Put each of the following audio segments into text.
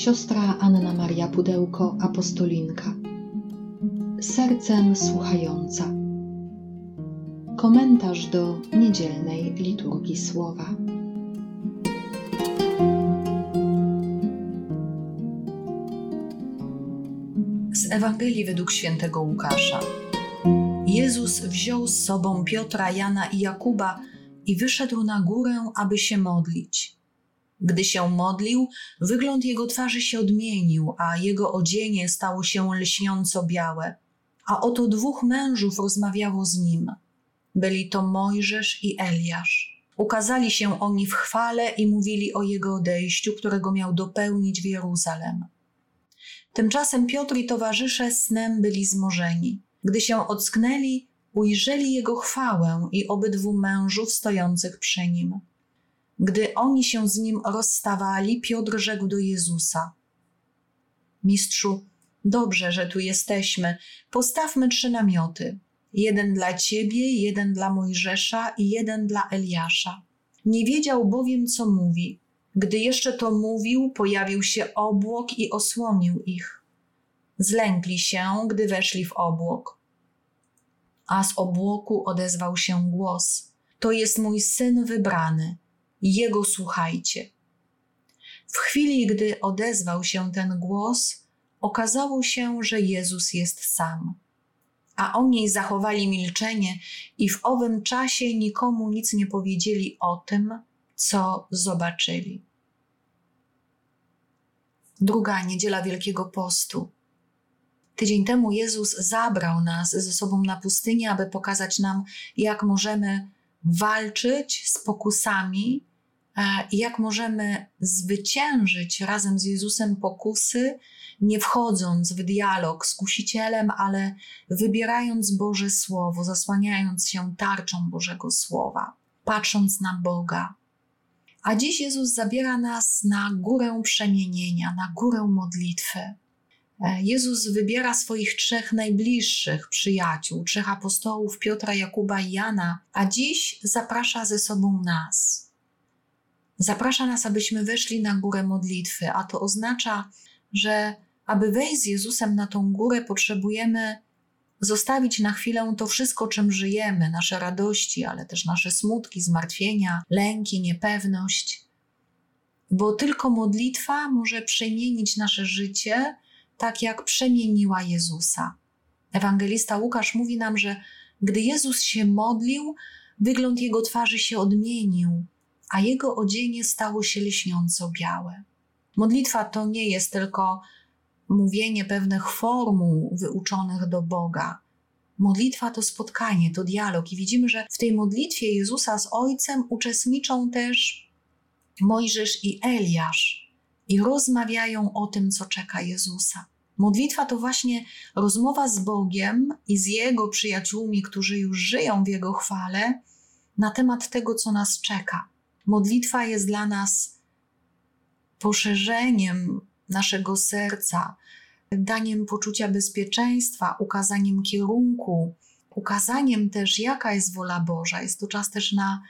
siostra Anna Maria Pudełko, apostolinka. Sercem słuchająca. Komentarz do niedzielnej liturgii słowa. Z Ewangelii według świętego Łukasza. Jezus wziął z sobą Piotra, Jana i Jakuba i wyszedł na górę, aby się modlić. Gdy się modlił, wygląd jego twarzy się odmienił, a jego odzienie stało się lśniąco białe. A oto dwóch mężów rozmawiało z nim. Byli to Mojżesz i Eliasz. Ukazali się oni w chwale i mówili o jego odejściu, którego miał dopełnić w Jeruzalem. Tymczasem Piotr i towarzysze snem byli zmorzeni. Gdy się ocknęli, ujrzeli jego chwałę i obydwu mężów stojących przy nim. Gdy oni się z nim rozstawali, Piotr rzekł do Jezusa: Mistrzu, dobrze, że tu jesteśmy. Postawmy trzy namioty: jeden dla ciebie, jeden dla Mojżesza i jeden dla Eliasza. Nie wiedział bowiem, co mówi. Gdy jeszcze to mówił, pojawił się obłok i osłonił ich. Zlękli się, gdy weszli w obłok. A z obłoku odezwał się głos: To jest mój syn wybrany jego słuchajcie. W chwili, gdy odezwał się ten głos, okazało się, że Jezus jest sam. A oni zachowali milczenie i w owym czasie nikomu nic nie powiedzieli o tym, co zobaczyli. Druga niedziela Wielkiego Postu. Tydzień temu Jezus zabrał nas ze sobą na pustynię, aby pokazać nam, jak możemy walczyć z pokusami i jak możemy zwyciężyć razem z Jezusem pokusy, nie wchodząc w dialog z kusicielem, ale wybierając Boże Słowo, zasłaniając się tarczą Bożego Słowa, patrząc na Boga. A dziś Jezus zabiera nas na górę przemienienia, na górę modlitwy. E, Jezus wybiera swoich trzech najbliższych przyjaciół, trzech apostołów Piotra, Jakuba i Jana, a dziś zaprasza ze sobą nas zaprasza nas, abyśmy weszli na górę modlitwy, a to oznacza, że aby wejść z Jezusem na tą górę, potrzebujemy zostawić na chwilę to wszystko, czym żyjemy, nasze radości, ale też nasze smutki, zmartwienia, lęki, niepewność. Bo tylko modlitwa może przemienić nasze życie tak, jak przemieniła Jezusa. Ewangelista Łukasz mówi nam, że gdy Jezus się modlił, wygląd jego twarzy się odmienił, a jego odzienie stało się lśniąco białe. Modlitwa to nie jest tylko mówienie pewnych formuł wyuczonych do Boga. Modlitwa to spotkanie, to dialog, i widzimy, że w tej modlitwie Jezusa z Ojcem uczestniczą też Mojżesz i Eliasz i rozmawiają o tym, co czeka Jezusa. Modlitwa to właśnie rozmowa z Bogiem i z Jego przyjaciółmi, którzy już żyją w Jego chwale, na temat tego, co nas czeka. Modlitwa jest dla nas poszerzeniem naszego serca, daniem poczucia bezpieczeństwa, ukazaniem kierunku, ukazaniem też, jaka jest wola Boża. Jest to czas też na,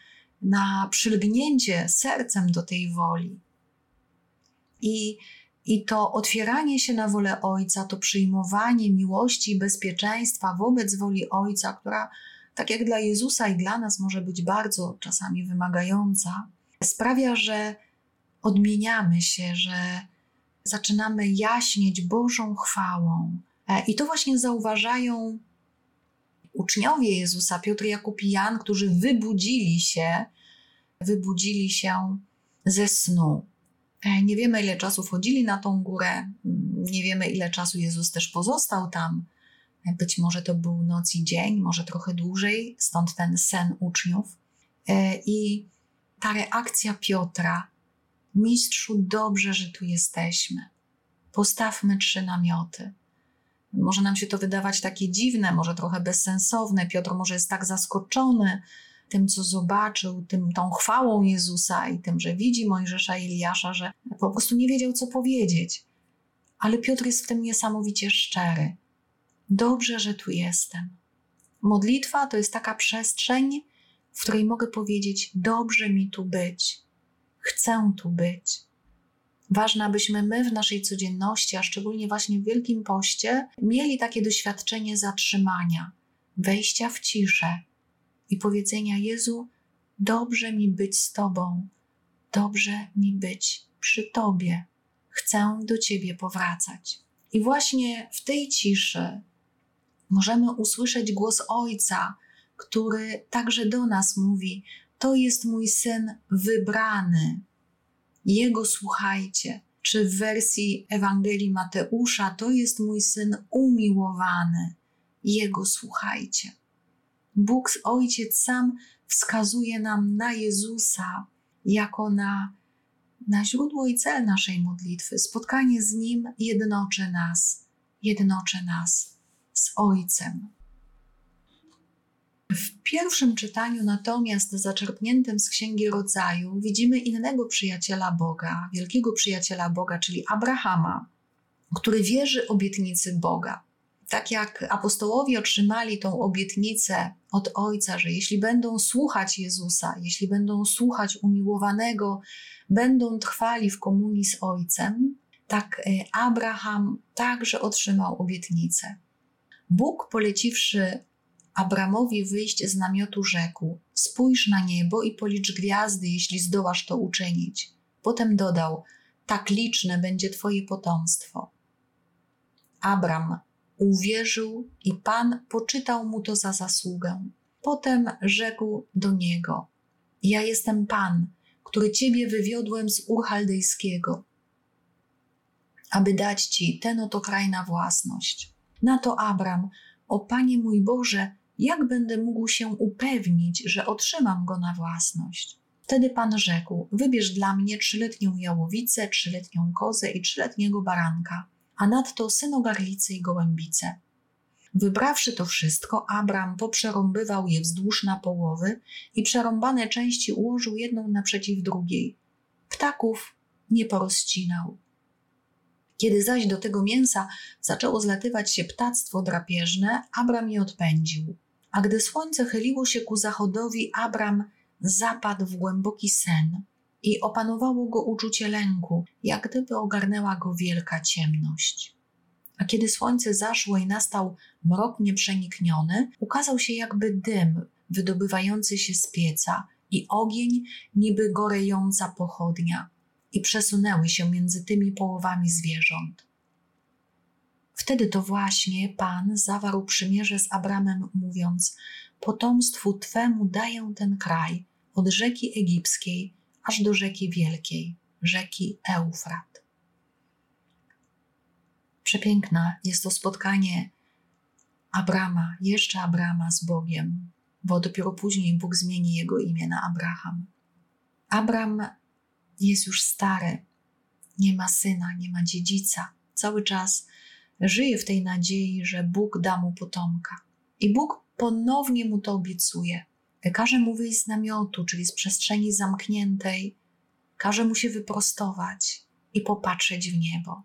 na przylgnięcie sercem do tej woli. I, I to otwieranie się na wolę Ojca, to przyjmowanie miłości i bezpieczeństwa wobec woli Ojca, która tak jak dla Jezusa i dla nas może być bardzo czasami wymagająca, sprawia, że odmieniamy się, że zaczynamy jaśnieć Bożą chwałą. E, I to właśnie zauważają uczniowie Jezusa, Piotr, Jakub i Jan, którzy wybudzili się, wybudzili się ze snu. E, nie wiemy, ile czasu wchodzili na tą górę, nie wiemy, ile czasu Jezus też pozostał tam. Być może to był noc i dzień, może trochę dłużej, stąd ten sen uczniów. E, I ta reakcja Piotra, mistrzu, dobrze, że tu jesteśmy. Postawmy trzy namioty. Może nam się to wydawać takie dziwne, może trochę bezsensowne. Piotr może jest tak zaskoczony tym, co zobaczył, tym, tą chwałą Jezusa i tym, że widzi Mojżesza i Eliasza, że po prostu nie wiedział, co powiedzieć. Ale Piotr jest w tym niesamowicie szczery. Dobrze, że tu jestem. Modlitwa to jest taka przestrzeń, w której mogę powiedzieć: Dobrze mi tu być, chcę tu być. Ważne, abyśmy my w naszej codzienności, a szczególnie właśnie w Wielkim Poście, mieli takie doświadczenie zatrzymania, wejścia w ciszę i powiedzenia: Jezu, dobrze mi być z Tobą, dobrze mi być przy Tobie. Chcę do Ciebie powracać. I właśnie w tej ciszy możemy usłyszeć głos Ojca, który także do nas mówi: To jest mój syn wybrany. Jego słuchajcie. Czy w wersji Ewangelii Mateusza to jest mój syn umiłowany. Jego słuchajcie. Bóg Ojciec sam wskazuje nam na Jezusa jako na, na źródło i cel naszej modlitwy. Spotkanie z Nim jednoczy nas, jednoczy nas z Ojcem. W pierwszym czytaniu natomiast zaczerpniętym z Księgi Rodzaju widzimy innego przyjaciela Boga, wielkiego przyjaciela Boga, czyli Abrahama, który wierzy obietnicy Boga. Tak jak apostołowie otrzymali tą obietnicę od Ojca, że jeśli będą słuchać Jezusa, jeśli będą słuchać umiłowanego, będą trwali w komunii z Ojcem, tak e, Abraham także otrzymał obietnicę. Bóg poleciwszy Abramowi wyjść z namiotu rzekł: Spójrz na niebo i policz gwiazdy, jeśli zdołasz to uczynić. Potem dodał: Tak liczne będzie Twoje potomstwo. Abram uwierzył i Pan poczytał mu to za zasługę. Potem rzekł do niego: Ja jestem Pan, który Ciebie wywiodłem z Ur Chaldejskiego, aby dać Ci ten oto kraj na własność. Na to Abram: O Panie mój Boże, jak będę mógł się upewnić, że otrzymam go na własność? Wtedy Pan rzekł: Wybierz dla mnie trzyletnią jałowicę, trzyletnią kozę i trzyletniego baranka, a nadto synogarlicy i gołębice. Wybrawszy to wszystko, Abram poprzerąbywał je wzdłuż na połowy i przerąbane części ułożył jedną naprzeciw drugiej. Ptaków nie porozcinał. Kiedy zaś do tego mięsa zaczęło zlatywać się ptactwo drapieżne, Abram je odpędził. A gdy słońce chyliło się ku zachodowi, Abram zapadł w głęboki sen i opanowało go uczucie lęku, jak gdyby ogarnęła go wielka ciemność. A kiedy słońce zaszło i nastał mrok nieprzenikniony, ukazał się jakby dym wydobywający się z pieca i ogień niby gorejąca pochodnia i przesunęły się między tymi połowami zwierząt. Wtedy to właśnie Pan zawarł przymierze z Abramem, mówiąc: Potomstwu twemu daję ten kraj, od rzeki egipskiej aż do rzeki wielkiej, rzeki Eufrat. Przepiękne jest to spotkanie Abrama, jeszcze Abrama z Bogiem, bo dopiero później Bóg zmieni jego imię na Abraham. Abram jest już stary, nie ma syna, nie ma dziedzica. Cały czas żyje w tej nadziei, że Bóg da mu potomka. I Bóg ponownie mu to obiecuje. Każe mu wyjść z namiotu, czyli z przestrzeni zamkniętej, każe mu się wyprostować i popatrzeć w niebo.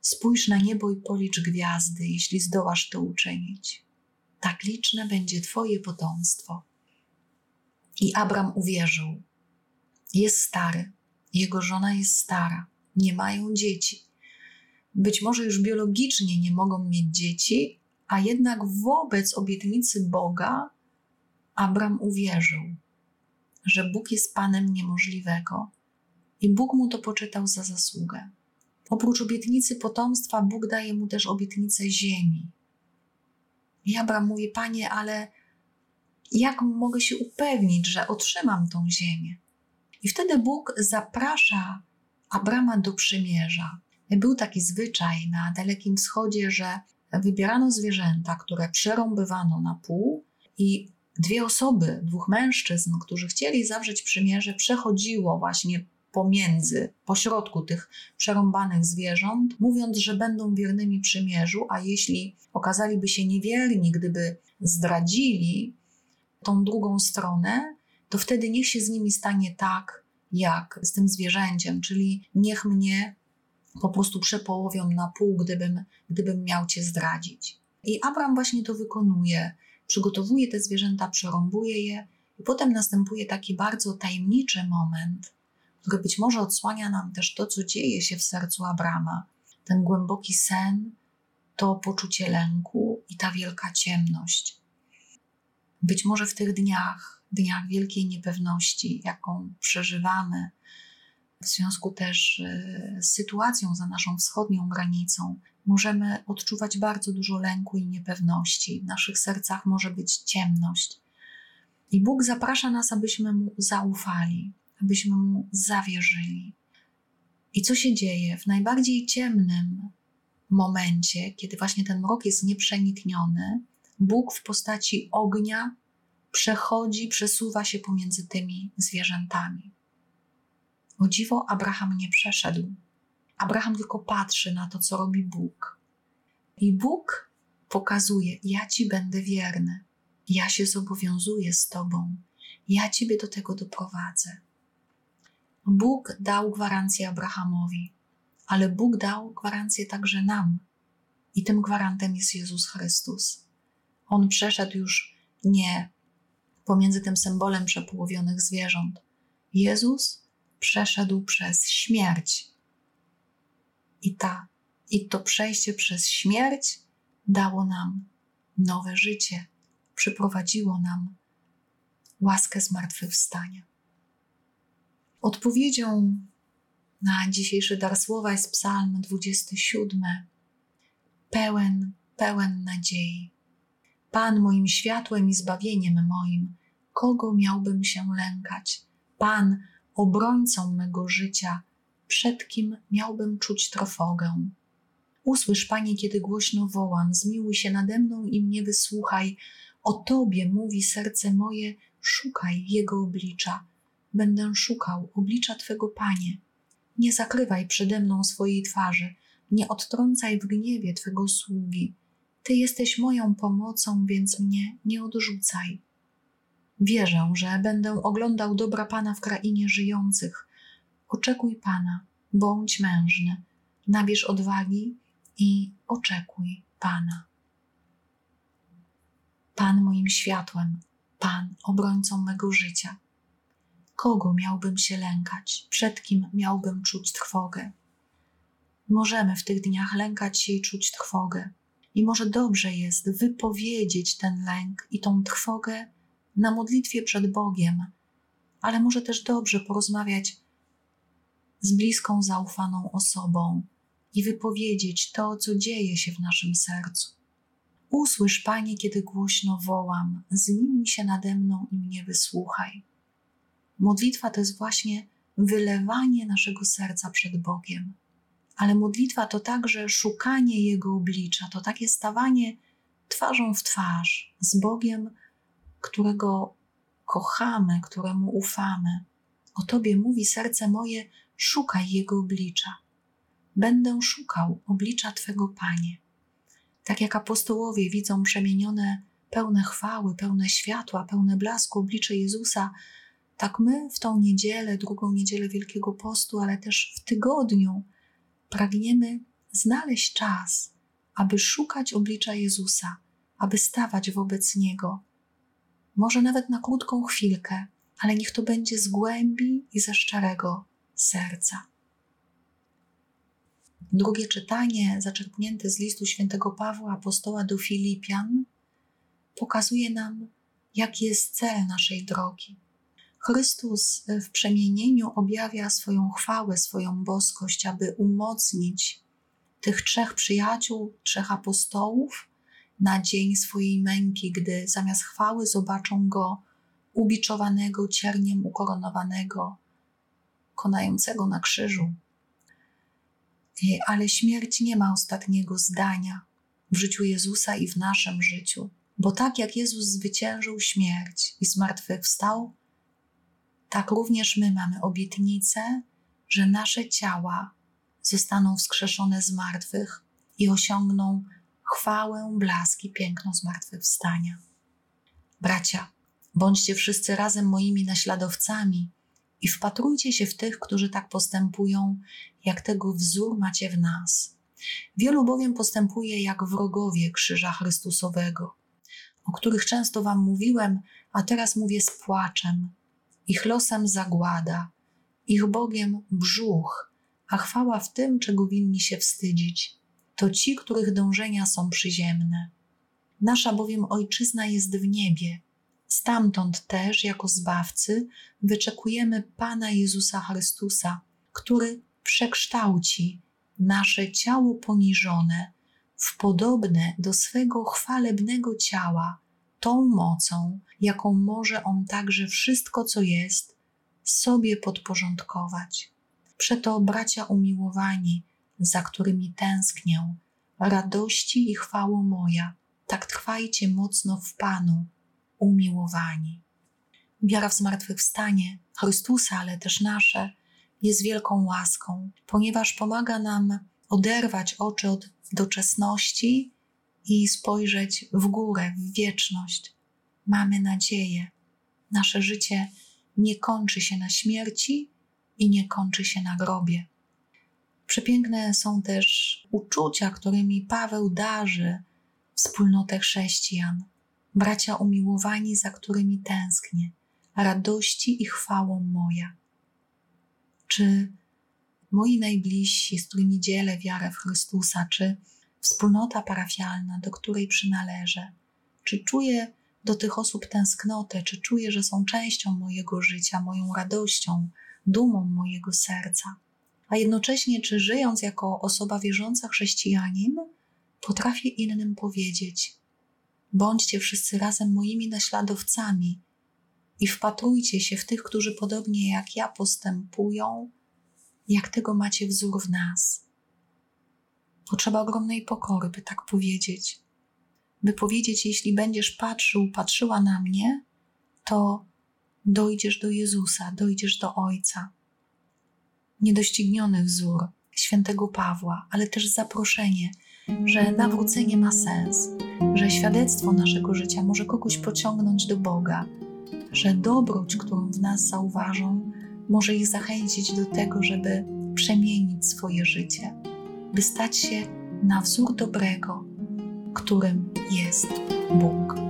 Spójrz na niebo i policz gwiazdy, jeśli zdołasz to uczynić. Tak liczne będzie Twoje potomstwo. I Abram uwierzył. Jest stary, jego żona jest stara, nie mają dzieci być może już biologicznie nie mogą mieć dzieci, a jednak wobec obietnicy Boga Abram uwierzył, że Bóg jest Panem niemożliwego i Bóg mu to poczytał za zasługę. Oprócz obietnicy potomstwa, Bóg daje mu też obietnicę ziemi. I Abram mówi: Panie, ale jak mogę się upewnić, że otrzymam tą ziemię? I wtedy Bóg zaprasza Abrama do przymierza. Był taki zwyczaj na Dalekim Wschodzie, że wybierano zwierzęta, które przerąbywano na pół i dwie osoby, dwóch mężczyzn, którzy chcieli zawrzeć przymierze, przechodziło właśnie pomiędzy, pośrodku tych przerąbanych zwierząt, mówiąc, że będą wiernymi przymierzu, a jeśli okazaliby się niewierni, gdyby zdradzili tą drugą stronę, to wtedy niech się z nimi stanie tak, jak z tym zwierzęciem, czyli niech mnie po prostu przepołowią na pół, gdybym, gdybym miał cię zdradzić. I Abram właśnie to wykonuje. Przygotowuje te zwierzęta, przerąbuje je, i potem następuje taki bardzo tajemniczy moment, który być może odsłania nam też to, co dzieje się w sercu Abrama. Ten głęboki sen, to poczucie lęku i ta wielka ciemność. Być może w tych dniach, dniach wielkiej niepewności, jaką przeżywamy, w związku też e, z sytuacją za naszą wschodnią granicą, możemy odczuwać bardzo dużo lęku i niepewności. W naszych sercach może być ciemność. I Bóg zaprasza nas, abyśmy Mu zaufali, abyśmy Mu zawierzyli. I co się dzieje? W najbardziej ciemnym momencie, kiedy właśnie ten mrok jest nieprzenikniony, Bóg w postaci ognia przechodzi, przesuwa się pomiędzy tymi zwierzętami. O dziwo, Abraham nie przeszedł. Abraham tylko patrzy na to, co robi Bóg. I Bóg pokazuje: Ja ci będę wierny, ja się zobowiązuję z tobą, ja ciebie do tego doprowadzę. Bóg dał gwarancję Abrahamowi, ale Bóg dał gwarancję także nam. I tym gwarantem jest Jezus Chrystus. On przeszedł już nie pomiędzy tym symbolem przepołowionych zwierząt. Jezus przeszedł przez śmierć. I, ta, I to przejście przez śmierć dało nam nowe życie, przyprowadziło nam łaskę zmartwychwstania. Odpowiedzią na dzisiejszy dar słowa jest Psalm 27, pełen, pełen nadziei. Pan moim światłem i zbawieniem moim, kogo miałbym się lękać? Pan obrońcą mego życia, przed kim miałbym czuć trwogę? Usłysz, Panie, kiedy głośno wołam, zmiłuj się nade mną i mnie wysłuchaj. O Tobie mówi serce moje, szukaj Jego oblicza. Będę szukał oblicza Twego, Panie. Nie zakrywaj przede mną swojej twarzy, nie odtrącaj w gniewie Twego sługi. Ty jesteś moją pomocą, więc mnie nie odrzucaj. Wierzę, że będę oglądał dobra Pana w krainie żyjących. Oczekuj Pana, bądź mężny, nabierz odwagi i oczekuj Pana. Pan moim światłem, Pan obrońcą mego życia. Kogo miałbym się lękać? Przed kim miałbym czuć trwogę? Możemy w tych dniach lękać się i czuć trwogę. I może dobrze jest wypowiedzieć ten lęk i tą trwogę na modlitwie przed Bogiem, ale może też dobrze porozmawiać z bliską, zaufaną osobą i wypowiedzieć to, co dzieje się w naszym sercu. Usłysz, Panie, kiedy głośno wołam, zmiłuj się nade mną i mnie wysłuchaj. Modlitwa to jest właśnie wylewanie naszego serca przed Bogiem. Ale modlitwa to także szukanie Jego oblicza, to takie stawanie twarzą w twarz z Bogiem, którego kochamy, któremu ufamy. O Tobie mówi serce moje, szukaj Jego oblicza. Będę szukał oblicza Twego Panie. Tak jak apostołowie widzą przemienione, pełne chwały, pełne światła, pełne blasku oblicze Jezusa, tak my w tą niedzielę, drugą niedzielę Wielkiego Postu, ale też w tygodniu pragniemy znaleźć czas, aby szukać oblicza Jezusa, aby stawać wobec Niego, może nawet na krótką chwilkę, ale niech to będzie z głębi i ze szczerego serca. Drugie czytanie, zaczerpnięte z listu świętego Pawła, apostoła do Filipian, pokazuje nam, jaki jest cel naszej drogi. Chrystus w przemienieniu objawia swoją chwałę, swoją boskość, aby umocnić tych trzech przyjaciół, trzech apostołów, na dzień swojej męki, gdy zamiast chwały zobaczą go ubiczowanego, cierniem ukoronowanego, konającego na krzyżu. Ale śmierć nie ma ostatniego zdania w życiu Jezusa i w naszym życiu, bo tak jak Jezus zwyciężył śmierć i zmartwychwstał, tak również my mamy obietnicę, że nasze ciała zostaną wskrzeszone z martwych i osiągną chwałę, blaski, piękno zmartwychwstania. Bracia, bądźcie wszyscy razem moimi naśladowcami i wpatrujcie się w tych, którzy tak postępują, jak tego wzór macie w nas. Wielu bowiem postępuje jak wrogowie Krzyża Chrystusowego, o których często Wam mówiłem, a teraz mówię z płaczem. Ich losem zagłada, Ich Bogiem brzuch, a chwała w tym, czego winni się wstydzić. To ci, których dążenia są przyziemne. Nasza bowiem ojczyzna jest w niebie. Stamtąd też, jako zbawcy, wyczekujemy Pana Jezusa Chrystusa, który przekształci nasze ciało poniżone w podobne do swego chwalebnego ciała, tą mocą, jaką może On także wszystko, co jest, sobie podporządkować. Przeto, bracia umiłowani, za którymi tęsknię, radości i chwało moja, tak trwajcie mocno w Panu, umiłowani. Wiara w zmartwychwstanie Chrystusa, ale też nasze, jest wielką łaską, ponieważ pomaga nam oderwać oczy od doczesności i spojrzeć w górę, w wieczność. Mamy nadzieję. Nasze życie nie kończy się na śmierci i nie kończy się na grobie. Przepiękne są też uczucia, którymi Paweł darzy wspólnotę chrześcijan, bracia umiłowani, za którymi tęsknię, radości i chwałą moja. Czy moi najbliżsi, z którymi dzielę wiarę w Chrystusa, czy wspólnota parafialna, do której przynależę, czy czuję do tych osób tęsknotę, czy czuję, że są częścią mojego życia, moją radością, dumą mojego serca. A jednocześnie, czy żyjąc jako osoba wierząca chrześcijanin, potrafię innym powiedzieć: Bądźcie wszyscy razem moimi naśladowcami i wpatrujcie się w tych, którzy podobnie jak ja postępują, jak tego macie wzór w nas. Potrzeba ogromnej pokory, by tak powiedzieć. By powiedzieć, jeśli będziesz patrzył, patrzyła na mnie, to dojdziesz do Jezusa, dojdziesz do Ojca. Niedościgniony wzór świętego Pawła, ale też zaproszenie, że nawrócenie ma sens, że świadectwo naszego życia może kogoś pociągnąć do Boga, że dobroć, którą w nas zauważą, może ich zachęcić do tego, żeby przemienić swoje życie, by stać się na wzór dobrego, którym jest Bóg.